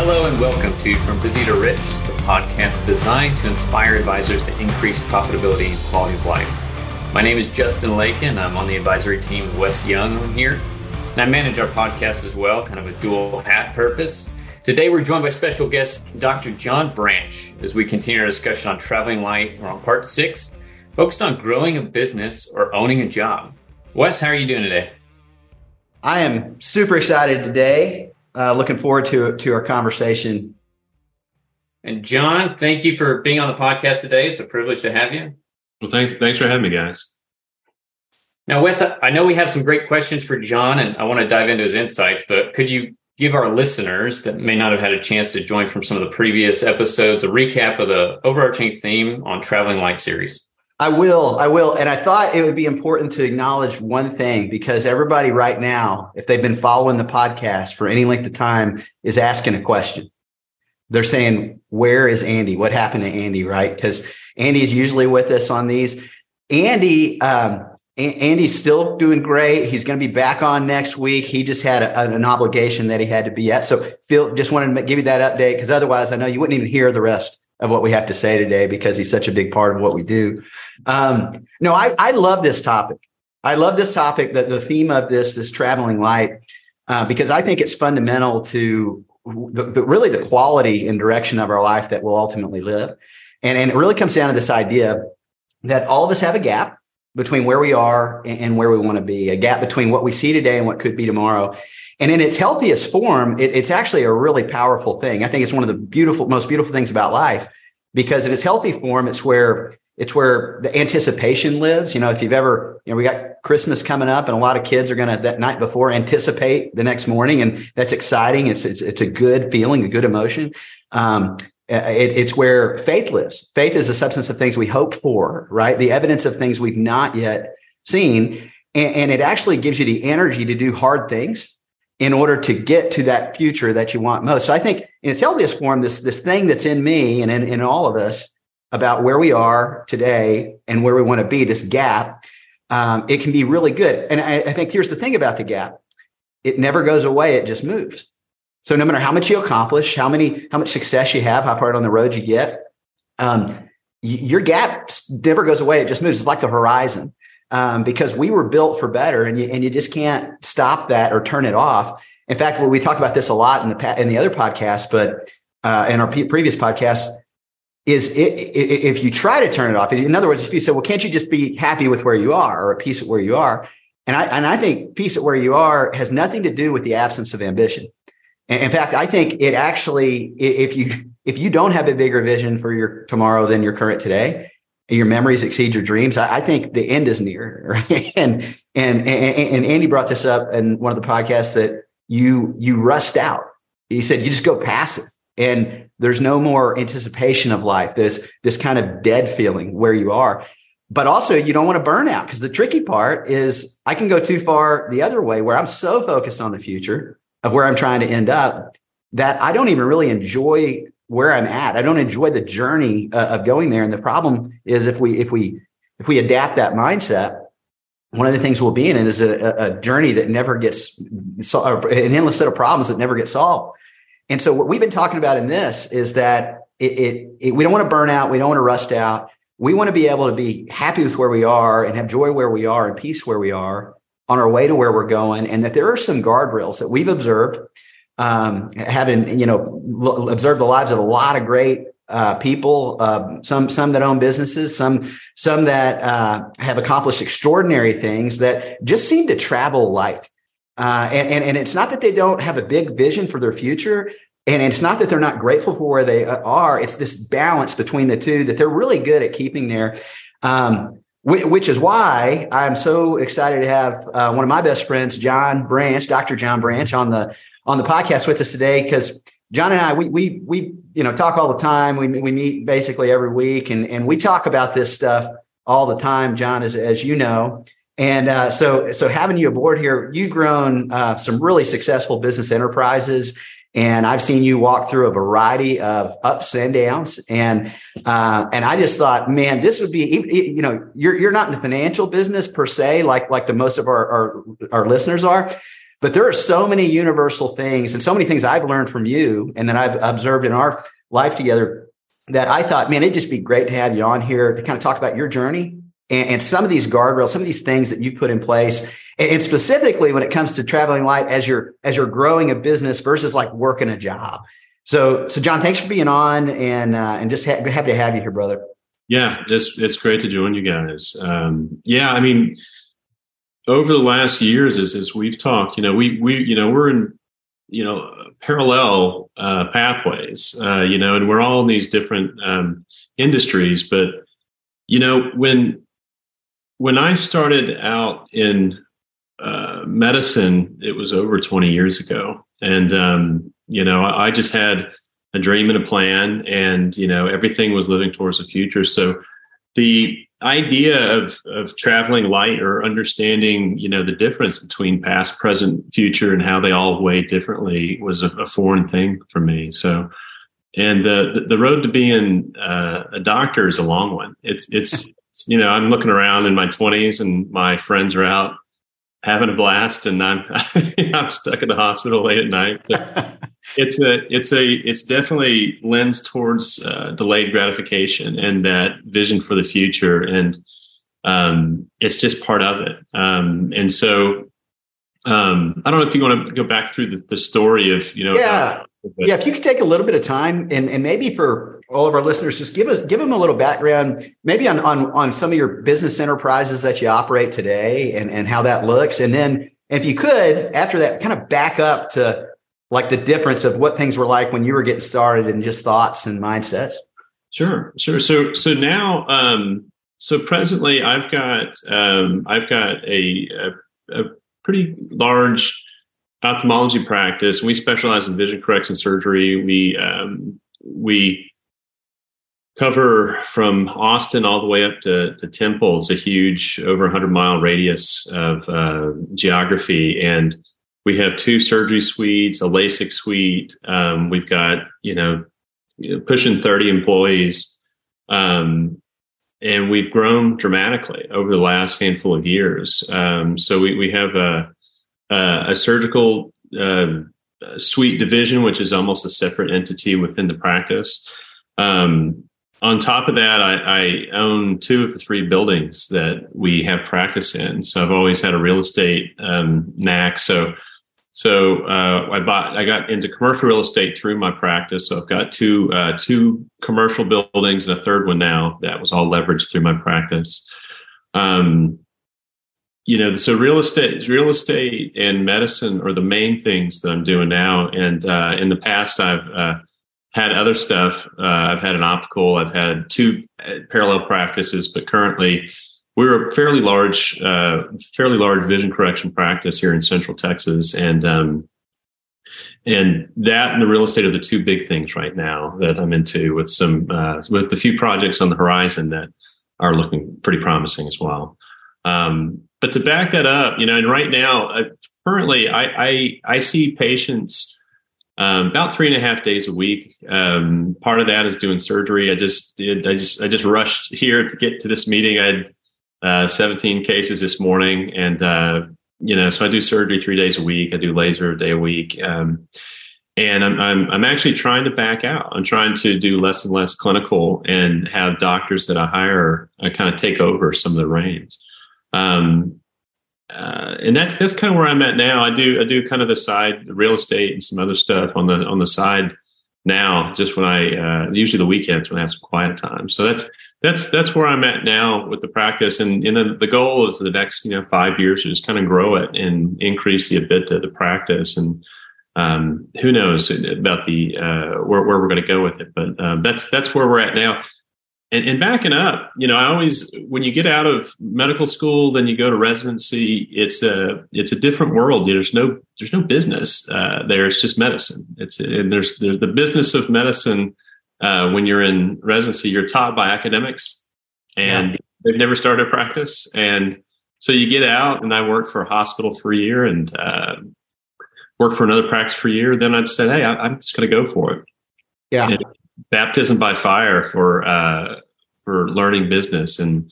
Hello and welcome to From Busy to Rich, the podcast designed to inspire advisors to increase profitability and quality of life. My name is Justin Lakin. I'm on the advisory team with Wes Young here. And I manage our podcast as well, kind of a dual hat purpose. Today we're joined by special guest Dr. John Branch as we continue our discussion on traveling light. We're on part six, focused on growing a business or owning a job. Wes, how are you doing today? I am super excited today. Uh, looking forward to to our conversation. And John, thank you for being on the podcast today. It's a privilege to have you. Well, thanks thanks for having me, guys. Now, Wes, I know we have some great questions for John, and I want to dive into his insights. But could you give our listeners that may not have had a chance to join from some of the previous episodes a recap of the overarching theme on Traveling Light series? I will. I will. And I thought it would be important to acknowledge one thing because everybody right now, if they've been following the podcast for any length of time, is asking a question. They're saying, Where is Andy? What happened to Andy? Right? Because Andy is usually with us on these. Andy, um, Andy's still doing great. He's going to be back on next week. He just had a, an obligation that he had to be at. So, Phil, just wanted to give you that update because otherwise, I know you wouldn't even hear the rest of what we have to say today because he's such a big part of what we do. Um, no, I, I love this topic. I love this topic, that the theme of this, this traveling light, uh, because I think it's fundamental to the, the, really the quality and direction of our life that we'll ultimately live. And, and it really comes down to this idea that all of us have a gap between where we are and, and where we want to be, a gap between what we see today and what could be tomorrow. And in its healthiest form, it, it's actually a really powerful thing. I think it's one of the beautiful, most beautiful things about life because in its healthy form, it's where it's where the anticipation lives. You know, if you've ever, you know, we got Christmas coming up, and a lot of kids are going to that night before anticipate the next morning, and that's exciting. It's it's, it's a good feeling, a good emotion. Um, it, it's where faith lives. Faith is the substance of things we hope for, right? The evidence of things we've not yet seen, and, and it actually gives you the energy to do hard things in order to get to that future that you want most. So I think in its healthiest form, this, this thing that's in me and in, in all of us about where we are today and where we want to be, this gap, um, it can be really good. And I, I think here's the thing about the gap. It never goes away. It just moves. So no matter how much you accomplish, how many, how much success you have, how far on the road you get, um, your gap never goes away. It just moves. It's like the horizon um, because we were built for better, and you and you just can't stop that or turn it off. In fact, well, we talk about this a lot in the in the other podcast, but uh, in our previous podcast, is it, it, if you try to turn it off. In other words, if you say, "Well, can't you just be happy with where you are or at peace at where you are?" And I and I think peace at where you are has nothing to do with the absence of ambition. In fact, I think it actually, if you if you don't have a bigger vision for your tomorrow than your current today, your memories exceed your dreams. I, I think the end is near. Right? and, and and and Andy brought this up in one of the podcasts that you you rust out. He said you just go passive, and there's no more anticipation of life. This this kind of dead feeling where you are. But also, you don't want to burn out because the tricky part is I can go too far the other way where I'm so focused on the future of where I'm trying to end up that I don't even really enjoy where I'm at. I don't enjoy the journey uh, of going there. And the problem is if we if we if we adapt that mindset, one of the things we'll be in is a, a journey that never gets an endless set of problems that never get solved. And so what we've been talking about in this is that it, it, it we don't want to burn out, we don't want to rust out. We want to be able to be happy with where we are and have joy where we are and peace where we are on our way to where we're going. And that there are some guardrails that we've observed um, having you know observed the lives of a lot of great uh, people, uh, some some that own businesses, some some that uh, have accomplished extraordinary things that just seem to travel light. Uh, and, and, and it's not that they don't have a big vision for their future, and it's not that they're not grateful for where they uh, are. It's this balance between the two that they're really good at keeping there. Um, which is why I'm so excited to have uh, one of my best friends, John Branch, Dr. John Branch, on the on the podcast with us today because John and I, we we we you know talk all the time. We we meet basically every week, and and we talk about this stuff all the time. John, as as you know, and uh, so so having you aboard here, you've grown uh, some really successful business enterprises, and I've seen you walk through a variety of ups and downs, and uh, and I just thought, man, this would be you know you're you're not in the financial business per se, like like the most of our our, our listeners are, But there are so many universal things and so many things I've learned from you and that I've observed in our life together that I thought, man, it'd just be great to have you on here to kind of talk about your journey and, and some of these guardrails, some of these things that you've put in place. And, and specifically when it comes to traveling light as you're as you're growing a business versus like working a job. So, so John, thanks for being on, and uh, and just ha- happy to have you here, brother. Yeah, it's it's great to join you guys. Um, yeah, I mean, over the last years, as as we've talked, you know, we we you know we're in you know parallel uh, pathways, uh, you know, and we're all in these different um, industries. But you know, when when I started out in uh, medicine, it was over twenty years ago, and um, you know, I just had a dream and a plan, and you know, everything was living towards the future. So the idea of of traveling light or understanding, you know, the difference between past, present, future, and how they all weigh differently was a, a foreign thing for me. So, and the the road to being uh, a doctor is a long one. It's it's you know, I'm looking around in my 20s, and my friends are out having a blast, and I'm I'm stuck at the hospital late at night. So it's a it's a it's definitely lends towards uh, delayed gratification and that vision for the future, and um, it's just part of it. Um, and so um, I don't know if you want to go back through the, the story of you know yeah. Yeah, if you could take a little bit of time and, and maybe for all of our listeners, just give us give them a little background, maybe on on on some of your business enterprises that you operate today and, and how that looks. And then if you could, after that, kind of back up to like the difference of what things were like when you were getting started and just thoughts and mindsets. Sure, sure. So so now um so presently I've got um I've got a a, a pretty large ophthalmology practice. We specialize in vision correction surgery. We um, we cover from Austin all the way up to, to Temple. It's a huge, over 100 mile radius of uh, geography, and we have two surgery suites, a LASIK suite. Um, we've got you know pushing 30 employees. Um, and we've grown dramatically over the last handful of years. Um, so we, we have a, uh, a surgical uh, suite division, which is almost a separate entity within the practice. Um, on top of that, I, I, own two of the three buildings that we have practice in. So I've always had a real estate um, knack. So so uh, I bought, I got into commercial real estate through my practice. So I've got two uh, two commercial buildings and a third one now that was all leveraged through my practice. Um, you know, so real estate, real estate and medicine are the main things that I'm doing now. And uh, in the past, I've uh, had other stuff. Uh, I've had an optical. I've had two uh, parallel practices, but currently, we're a fairly large, uh, fairly large vision correction practice here in Central Texas, and um, and that and the real estate are the two big things right now that I'm into. With some uh, with a few projects on the horizon that are looking pretty promising as well. Um, but to back that up, you know, and right now, uh, currently, I, I, I see patients um, about three and a half days a week. Um, part of that is doing surgery. I just did. I just I just rushed here to get to this meeting. I had uh, 17 cases this morning, and uh, you know, so I do surgery three days a week. I do laser a day a week. Um, and I'm, I'm, I'm actually trying to back out. I'm trying to do less and less clinical and have doctors that I hire uh, kind of take over some of the reins. Um, uh, and that's that's kind of where I'm at now. I do I do kind of the side the real estate and some other stuff on the on the side now. Just when I uh, usually the weekends when I have some quiet time. So that's that's that's where I'm at now with the practice. And know the goal of the next you know five years is kind of grow it and increase the EBITDA of the practice. And um, who knows about the uh, where where we're going to go with it. But um, that's that's where we're at now and, and backing up, you know, I always when you get out of medical school, then you go to residency. It's a it's a different world. There's no there's no business uh, there. It's just medicine. It's and there's the, the business of medicine. Uh, when you're in residency, you're taught by academics, and yeah. they've never started a practice. And so you get out, and I worked for a hospital for a year, and uh, worked for another practice for a year. Then I'd say, hey, I, am just going to go for it. Yeah. And baptism by fire for uh, for learning business and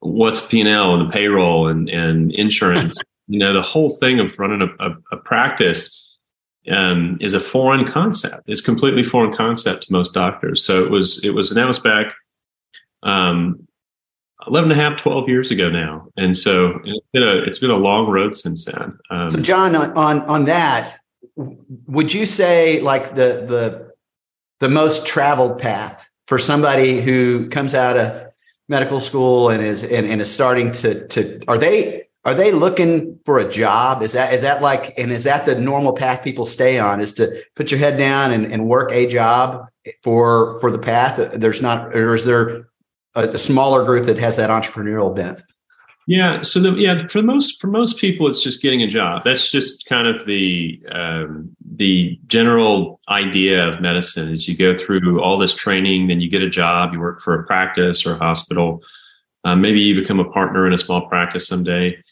what's P and L and the payroll and and insurance. you know the whole thing of running a, a, a practice um, is a foreign concept. It's completely foreign concept to most doctors. So it was it was announced back um, 11 and a half, 12 years ago now. And so it's been a, it's been a long road since then. Um, so John, on, on, on that, would you say like the, the, the most traveled path for somebody who comes out of medical school and is, and, and is starting to, to, are they, are they looking for a job? Is that is that like and is that the normal path people stay on? Is to put your head down and, and work a job for for the path? There's not or is there a, a smaller group that has that entrepreneurial bent? Yeah. So the, yeah, for most for most people, it's just getting a job. That's just kind of the um, the general idea of medicine. Is you go through all this training, then you get a job. You work for a practice or a hospital. Um, maybe you become a partner in a small practice someday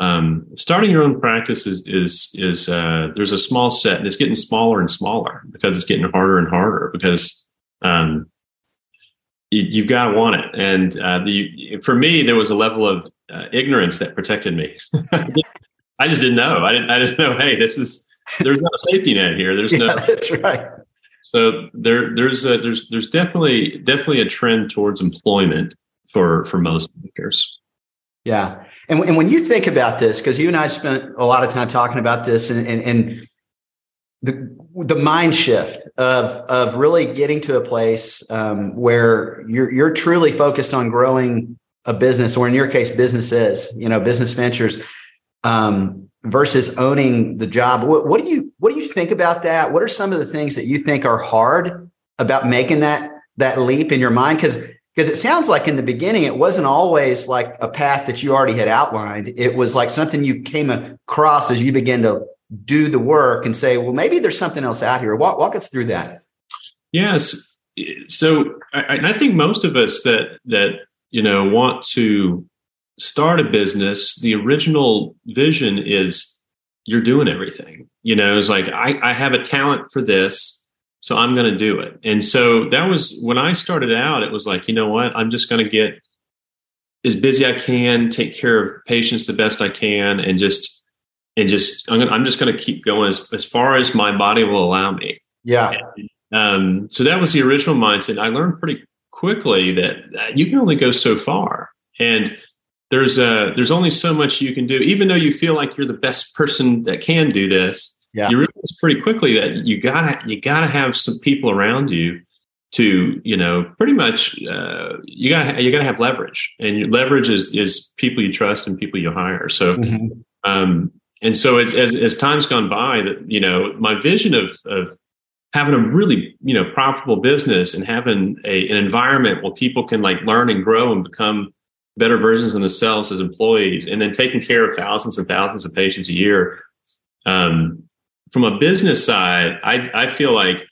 um, starting your own practice is is is uh, there's a small set and it's getting smaller and smaller because it's getting harder and harder because um, you, have got to want it. And uh, the, for me, there was a level of uh, ignorance that protected me. I just didn't know. I didn't. I didn't know. Hey, this is there's no safety net here. There's yeah, no. That's right. So there, there's a, there's there's definitely definitely a trend towards employment for for most workers. Yeah. And, and when you think about this, because you and I spent a lot of time talking about this and, and, and the, the mind shift of, of really getting to a place um, where you're, you're truly focused on growing a business, or in your case, businesses, you know, business ventures, um, versus owning the job. What, what do you, what do you think about that? What are some of the things that you think are hard about making that, that leap in your mind? Because because it sounds like in the beginning it wasn't always like a path that you already had outlined. It was like something you came across as you began to do the work and say well maybe there's something else out here. Walk, walk us through that. Yes. So I, I think most of us that that you know want to start a business the original vision is you're doing everything. You know it's like i, I have a talent for this so I'm going to do it. And so that was when I started out, it was like, you know what? I'm just going to get as busy I can, take care of patients the best I can, and just, and just, I'm, gonna, I'm just going to keep going as, as far as my body will allow me. Yeah. And, um, so that was the original mindset. I learned pretty quickly that you can only go so far. And there's a, there's only so much you can do, even though you feel like you're the best person that can do this yeah. you realize pretty quickly that you gotta you gotta have some people around you to you know pretty much uh, you gotta you gotta have leverage and your leverage is is people you trust and people you hire so mm-hmm. um and so as, as as time's gone by that you know my vision of of having a really you know profitable business and having a, an environment where people can like learn and grow and become better versions of themselves as employees and then taking care of thousands and thousands of patients a year um, from a business side, I, I feel like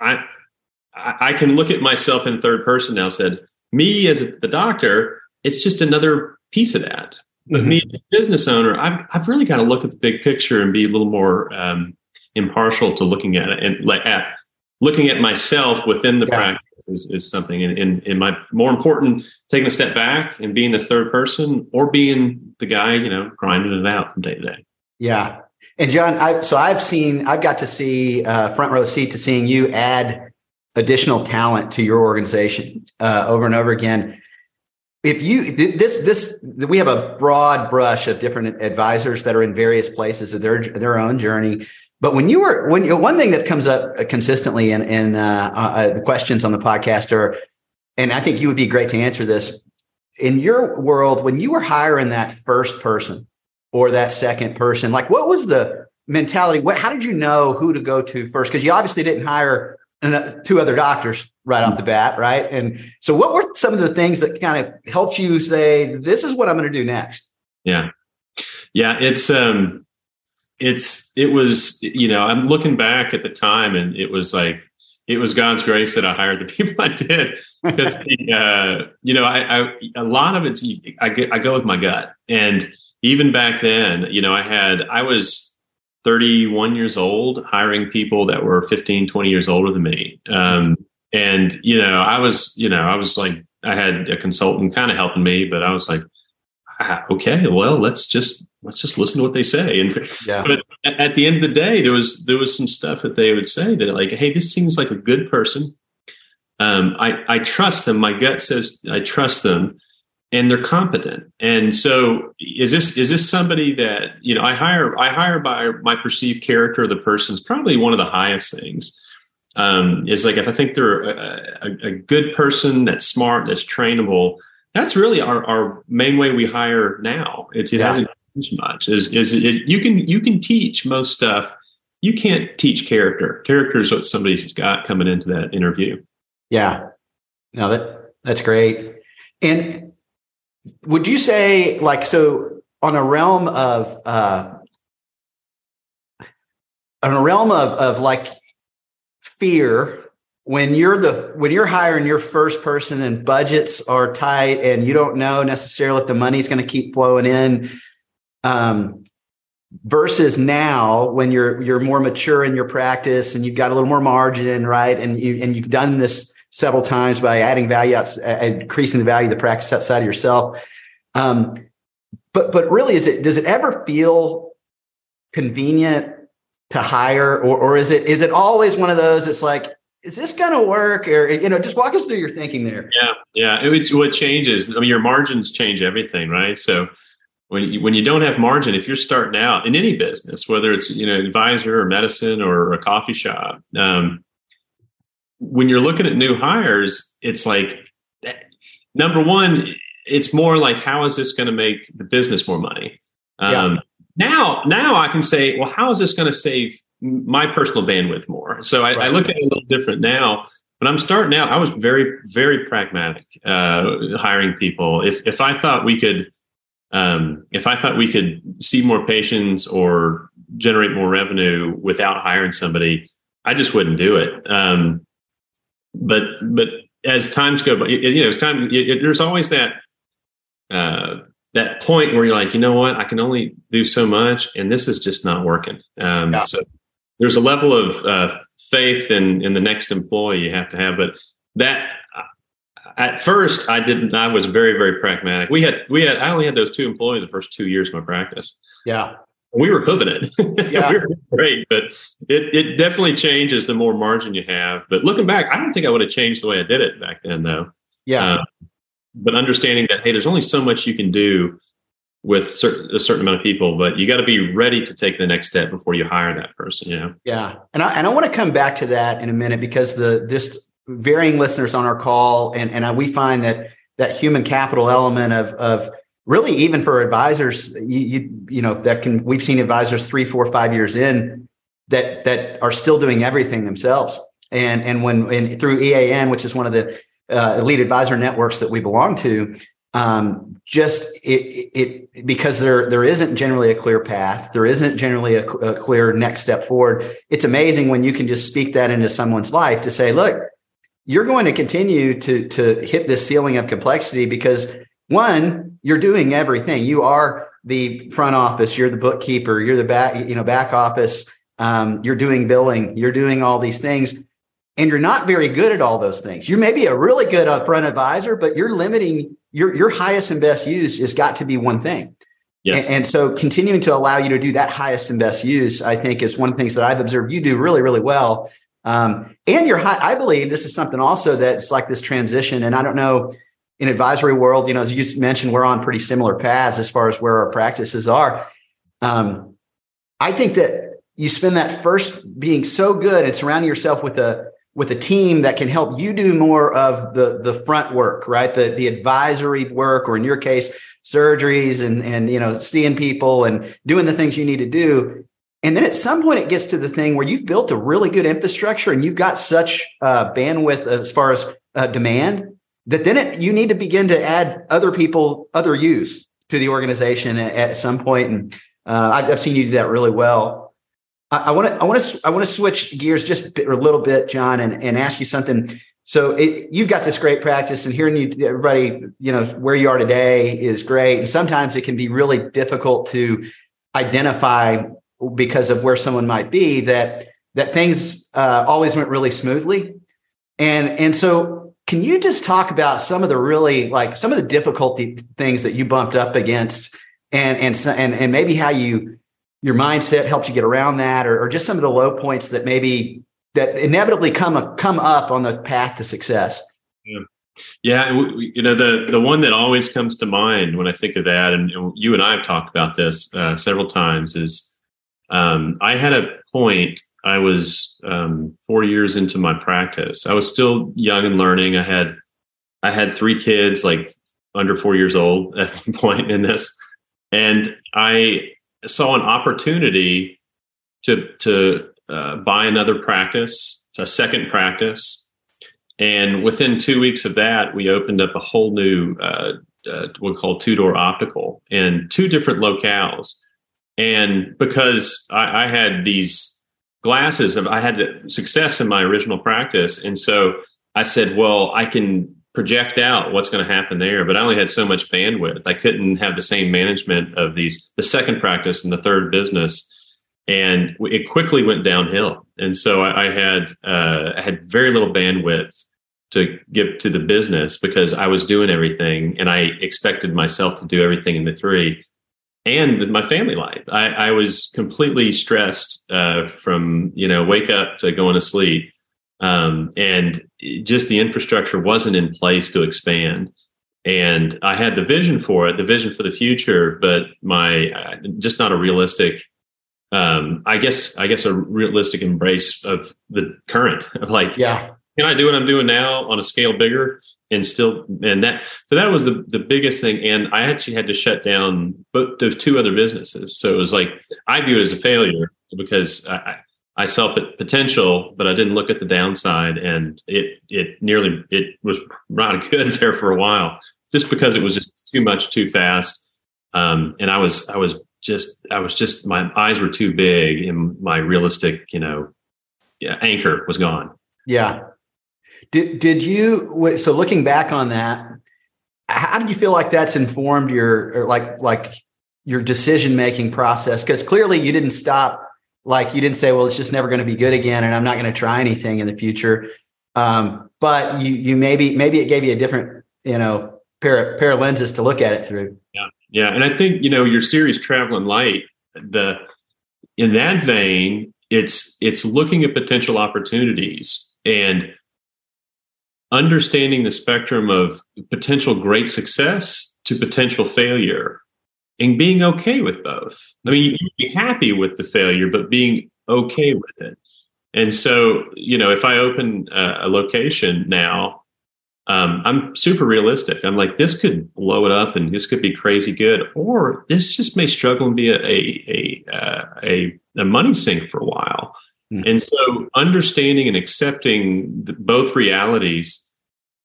I I can look at myself in third person now. Said me as the doctor, it's just another piece of that. But mm-hmm. me as a business owner, I've I've really got to look at the big picture and be a little more um, impartial to looking at it and like at looking at myself within the yeah. practice is, is something. And in, in my more important, taking a step back and being this third person or being the guy, you know, grinding it out from day to day. Yeah, and John, I, so I've seen, I've got to see uh, front row seat to seeing you add additional talent to your organization uh, over and over again. If you this this we have a broad brush of different advisors that are in various places of their their own journey. But when you were when you, one thing that comes up consistently in in uh, uh, the questions on the podcast are, and I think you would be great to answer this in your world when you were hiring that first person or that second person? Like, what was the mentality? What, how did you know who to go to first? Because you obviously didn't hire two other doctors right off the bat, right? And so, what were some of the things that kind of helped you say, "This is what I'm going to do next"? Yeah, yeah, it's um, it's it was you know I'm looking back at the time, and it was like it was God's grace that I hired the people I did because uh, you know I, I a lot of it's I get I go with my gut and even back then, you know, I had, I was 31 years old hiring people that were 15, 20 years older than me. Um, and, you know, I was, you know, I was like, I had a consultant kind of helping me, but I was like, ah, okay, well, let's just let's just listen to what they say. And yeah. but at the end of the day, there was there was some stuff that they would say that like, hey, this seems like a good person. Um, I I trust them. My gut says I trust them, and they're competent. And so, is this is this somebody that you know I hire I hire by my perceived character of the person is probably one of the highest things. Um, is like if I think they're a, a, a good person that's smart, that's trainable that's really our, our main way we hire now. It's, it yeah. hasn't changed much. Is is it, you can you can teach most stuff. You can't teach character. Character is what somebody's got coming into that interview. Yeah, no that that's great. And would you say like so on a realm of uh, on a realm of of like fear when you're the when you're hiring your first person and budgets are tight and you don't know necessarily if the money's going to keep flowing in um, versus now when you're you're more mature in your practice and you've got a little more margin right? And you and you've done this several times by adding value uh, increasing the value of the practice outside of yourself um, but but really is it does it ever feel convenient to hire or or is it is it always one of those it's like is this going to work? Or, you know, just walk us through your thinking there. Yeah. Yeah. It, what changes, I mean, your margins change everything, right? So when you, when you don't have margin, if you're starting out in any business, whether it's, you know, advisor or medicine or a coffee shop, um, when you're looking at new hires, it's like, number one, it's more like, how is this going to make the business more money? Um, yeah. Now, now I can say, well, how is this going to save my personal bandwidth more. So I, right. I, look at it a little different now. When I'm starting out, I was very, very pragmatic, uh, hiring people. If if I thought we could, um, if I thought we could see more patients or generate more revenue without hiring somebody, I just wouldn't do it. Um, but but as times go by, you know, it's time. It, there's always that uh, that point where you're like, you know what, I can only do so much, and this is just not working. Um, yeah. So there's a level of uh, faith in in the next employee you have to have, but that at first I didn't. I was very very pragmatic. We had we had I only had those two employees the first two years of my practice. Yeah. We were hooving it. Yeah. we were great, but it, it definitely changes the more margin you have. But looking back, I don't think I would have changed the way I did it back then, though. Yeah. Uh, but understanding that hey, there's only so much you can do with certain, a certain amount of people, but you got to be ready to take the next step before you hire that person. You know? Yeah, and I and I want to come back to that in a minute because the just varying listeners on our call, and and we find that that human capital element of of really even for advisors, you, you you know that can we've seen advisors three, four, five years in that that are still doing everything themselves, and and when and through EAN, which is one of the uh, elite advisor networks that we belong to, um, just it, it, because there there isn't generally a clear path there isn't generally a, a, clear next step forward it's amazing when you can just speak that into someone's life to say look you're going to continue to to hit this ceiling of complexity because one you're doing everything you are the front office you're the bookkeeper you're the back you know back office um, you're doing billing you're doing all these things and you're not very good at all those things. You may be a really good upfront advisor, but you're limiting your your highest and best use has got to be one thing. Yes. And, and, so continuing to allow you to do that highest and best use, I think is one of the things that I've observed you do really, really well. Um, and your high, I believe this is something also that's like this transition. And I don't know in advisory world, you know, as you mentioned, we're on pretty similar paths as far as where our practices are. Um, I think that you spend that first being so good and surrounding yourself with a with a team that can help you do more of the the front work, right? The the advisory work, or in your case, surgeries and and you know seeing people and doing the things you need to do. And then at some point, it gets to the thing where you've built a really good infrastructure and you've got such uh, bandwidth as far as uh, demand that then it, you need to begin to add other people, other use to the organization at, at some point. And uh, I've, I've seen you do that really well. I want to I want to I want to switch gears just a little bit, John, and, and ask you something. So it, you've got this great practice, and hearing you, everybody, you know, where you are today is great. And sometimes it can be really difficult to identify because of where someone might be that that things uh, always went really smoothly. And and so can you just talk about some of the really like some of the difficulty things that you bumped up against and and and, and maybe how you your mindset helps you get around that or, or just some of the low points that maybe that inevitably come come up on the path to success yeah. Yeah, you know the the one that always comes to mind when I think of that, and you and I have talked about this uh, several times, is um, I had a point. I was um, four years into my practice. I was still young and learning. I had I had three kids, like under four years old at the point in this, and I saw an opportunity to to uh, buy another practice, a second practice and within two weeks of that, we opened up a whole new, uh, uh, what we call two door optical in two different locales. And because I, I had these glasses, I had success in my original practice. And so I said, well, I can project out what's going to happen there, but I only had so much bandwidth. I couldn't have the same management of these, the second practice and the third business. And it quickly went downhill and so I, I had uh, I had very little bandwidth to give to the business because I was doing everything, and I expected myself to do everything in the three, and my family life. I, I was completely stressed uh, from you know wake up to going to sleep, um, and just the infrastructure wasn't in place to expand. And I had the vision for it, the vision for the future, but my uh, just not a realistic um, I guess I guess a realistic embrace of the current of like, yeah, can I do what I'm doing now on a scale bigger and still and that so that was the the biggest thing. And I actually had to shut down both those two other businesses. So it was like I view it as a failure because I, I saw potential, but I didn't look at the downside, and it it nearly it was not good there for a while, just because it was just too much too fast. Um, and I was I was just I was just my eyes were too big and my realistic, you know, anchor was gone. Yeah. Did did you so looking back on that, how did you feel like that's informed your like like your decision making process? Because clearly you didn't stop like you didn't say, well, it's just never going to be good again, and I'm not going to try anything in the future. Um, but you you maybe maybe it gave you a different you know pair pair of lenses to look at it through. Yeah. Yeah, and I think you know your series Traveling Light. The in that vein, it's it's looking at potential opportunities and understanding the spectrum of potential great success to potential failure and being okay with both. I mean, you be happy with the failure, but being okay with it. And so, you know, if I open a, a location now um, I'm super realistic. I'm like, this could blow it up, and this could be crazy good, or this just may struggle and be a a a, uh, a, a money sink for a while. Mm-hmm. And so, understanding and accepting the, both realities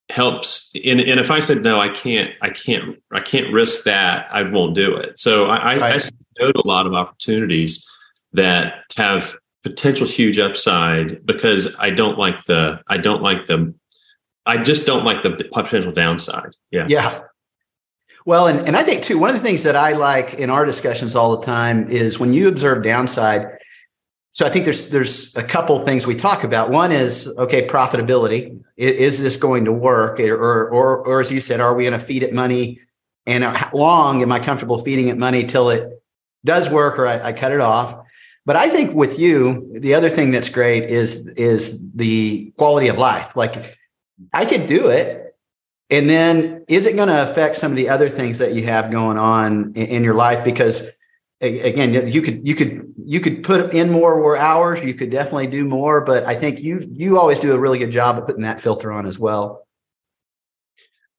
helps. And, and, if I said no, I can't, I can't, I can't risk that. I won't do it. So I. I, I go to a lot of opportunities that have potential huge upside because I don't like the I don't like the I just don't like the potential downside. Yeah. Yeah. Well, and, and I think too, one of the things that I like in our discussions all the time is when you observe downside. So I think there's there's a couple things we talk about. One is okay, profitability. Is, is this going to work, or or or as you said, are we going to feed it money? And uh, how long am I comfortable feeding it money till it does work, or I, I cut it off? But I think with you, the other thing that's great is is the quality of life. Like I could do it. And then is it going to affect some of the other things that you have going on in, in your life? Because again, you could you could you could put in more more hours. You could definitely do more, but I think you you always do a really good job of putting that filter on as well.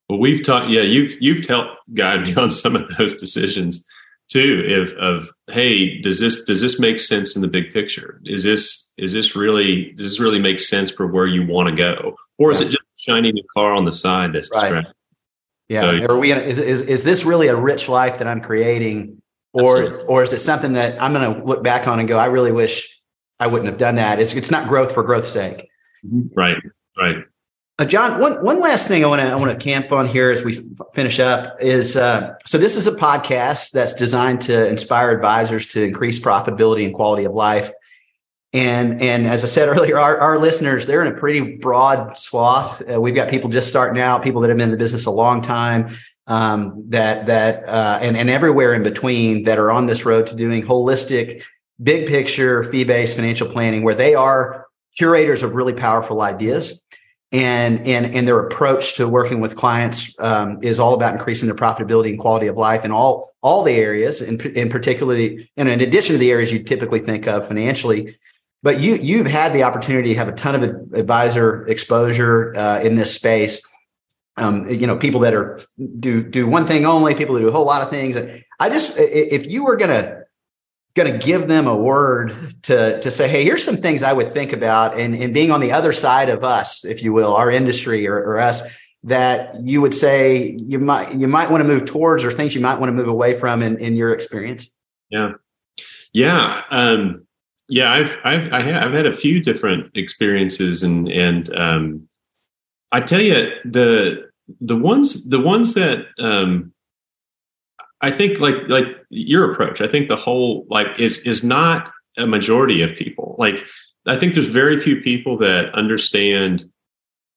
Well, we've talked. Yeah, you've you've helped guide me on some of those decisions too. If of hey, does this does this make sense in the big picture? Is this is this really does this really make sense for where you want to go, or is it just shiny new car on the side that's right. Yeah. So, Are we? Is, is is this really a rich life that I'm creating, or absolutely. or is it something that I'm going to look back on and go, I really wish I wouldn't have done that? It's it's not growth for growth's sake. Right. Right. Uh, John, one one last thing I want to I want to camp on here as we f- finish up is uh, so this is a podcast that's designed to inspire advisors to increase profitability and quality of life. And and as I said earlier, our, our listeners they're in a pretty broad swath. Uh, we've got people just starting out, people that have been in the business a long time, um, that that uh, and and everywhere in between that are on this road to doing holistic, big picture, fee based financial planning, where they are curators of really powerful ideas and and and their approach to working with clients um, is all about increasing their profitability and quality of life in all all the areas, and in, in particularly, and in addition to the areas you typically think of financially. But you you've had the opportunity to have a ton of advisor exposure uh, in this space. Um, you know, people that are do do one thing only, people that do a whole lot of things. And I just if you were gonna to give them a word to to say, hey, here's some things I would think about, and and being on the other side of us, if you will, our industry or, or us, that you would say you might you might want to move towards, or things you might want to move away from in in your experience. Yeah, yeah, um, yeah. I've I've I have, I've had a few different experiences, and and um, I tell you the the ones the ones that um, I think like like your approach. I think the whole like is is not a majority of people. Like I think there's very few people that understand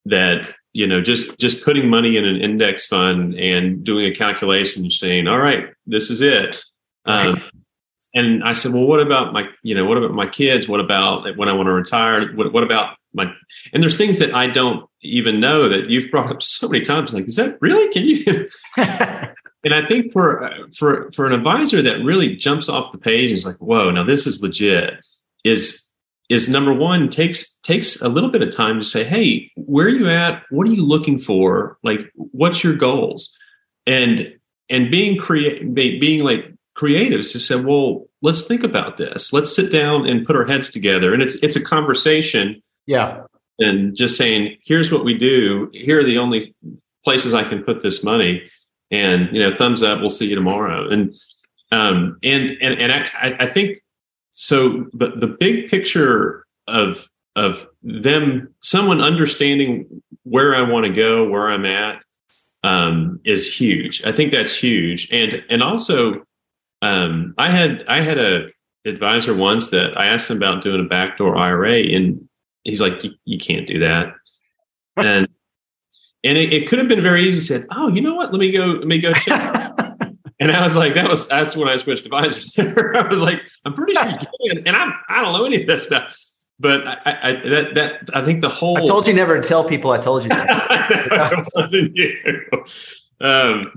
that you know just just putting money in an index fund and doing a calculation and saying, all right, this is it. Um, and I said, well, what about my you know what about my kids? What about when I want to retire? What, what about my and there's things that I don't even know that you've brought up so many times. Like, is that really? Can you? and I think for uh, for for an advisor that really jumps off the page and is like, "Whoa, now this is legit," is is number one takes takes a little bit of time to say, "Hey, where are you at? What are you looking for? Like, what's your goals?" And and being create being like creatives to say, "Well, let's think about this. Let's sit down and put our heads together." And it's it's a conversation. Yeah. And just saying, "Here's what we do. Here are the only places I can put this money." and you know thumbs up we'll see you tomorrow and um and and and i i think so but the big picture of of them someone understanding where i want to go where i'm at um is huge i think that's huge and and also um i had i had a advisor once that i asked him about doing a backdoor ira and he's like you, you can't do that and and it, it could have been very easy. Said, "Oh, you know what? Let me go. Let me go check." and I was like, "That was that's when I switched advisors." I was like, "I'm pretty sure you can," and I'm I don't know any of that stuff. But I, I, that that I think the whole. I told you never to tell people. I told you. That. it wasn't you. Um,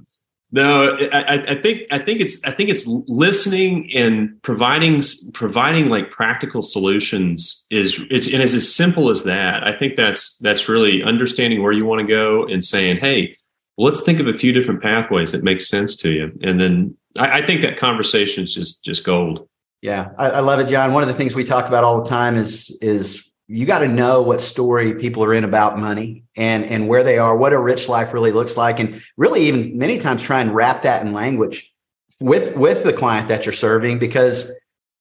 no, I, I, think I think it's I think it's listening and providing providing like practical solutions is it's and it's as simple as that. I think that's that's really understanding where you want to go and saying, hey, let's think of a few different pathways that make sense to you, and then I, I think that conversation is just just gold. Yeah, I, I love it, John. One of the things we talk about all the time is is you got to know what story people are in about money and and where they are what a rich life really looks like and really even many times try and wrap that in language with with the client that you're serving because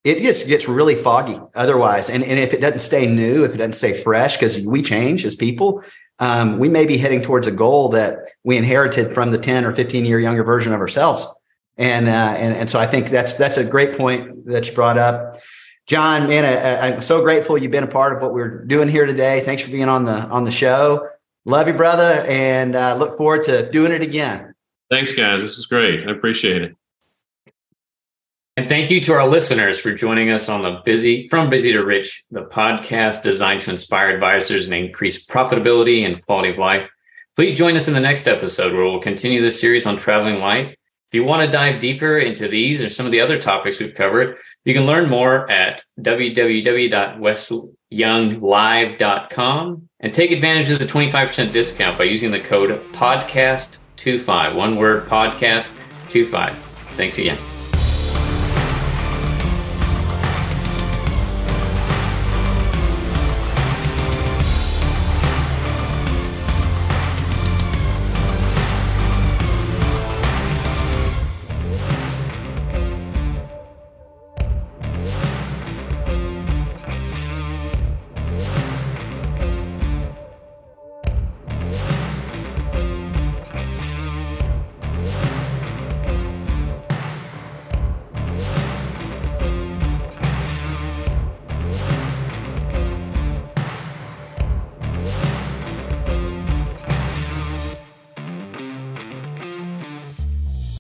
it just gets really foggy otherwise. And, and if it doesn't stay new if it doesn't stay fresh because we change as people um, we may be heading towards a goal that we inherited from the 10 or 15 year younger version of ourselves. And uh, and and so i think that's that's a great point that you brought up John, man, I, am so grateful you've been a part of what we're doing here today. Thanks for being on the on the show. Love you, brother, and uh, look forward to doing it again. Thanks, guys. This is great. I appreciate it. And thank you to our listeners for joining us on the Busy from Busy to Rich, the podcast designed to inspire advisors and increase profitability and quality of life. Please join us in the next episode where we'll continue this series on traveling light. If you want to dive deeper into these or some of the other topics we've covered, you can learn more at www.wesyounglive.com and take advantage of the 25% discount by using the code podcast25. One word podcast25. Thanks again.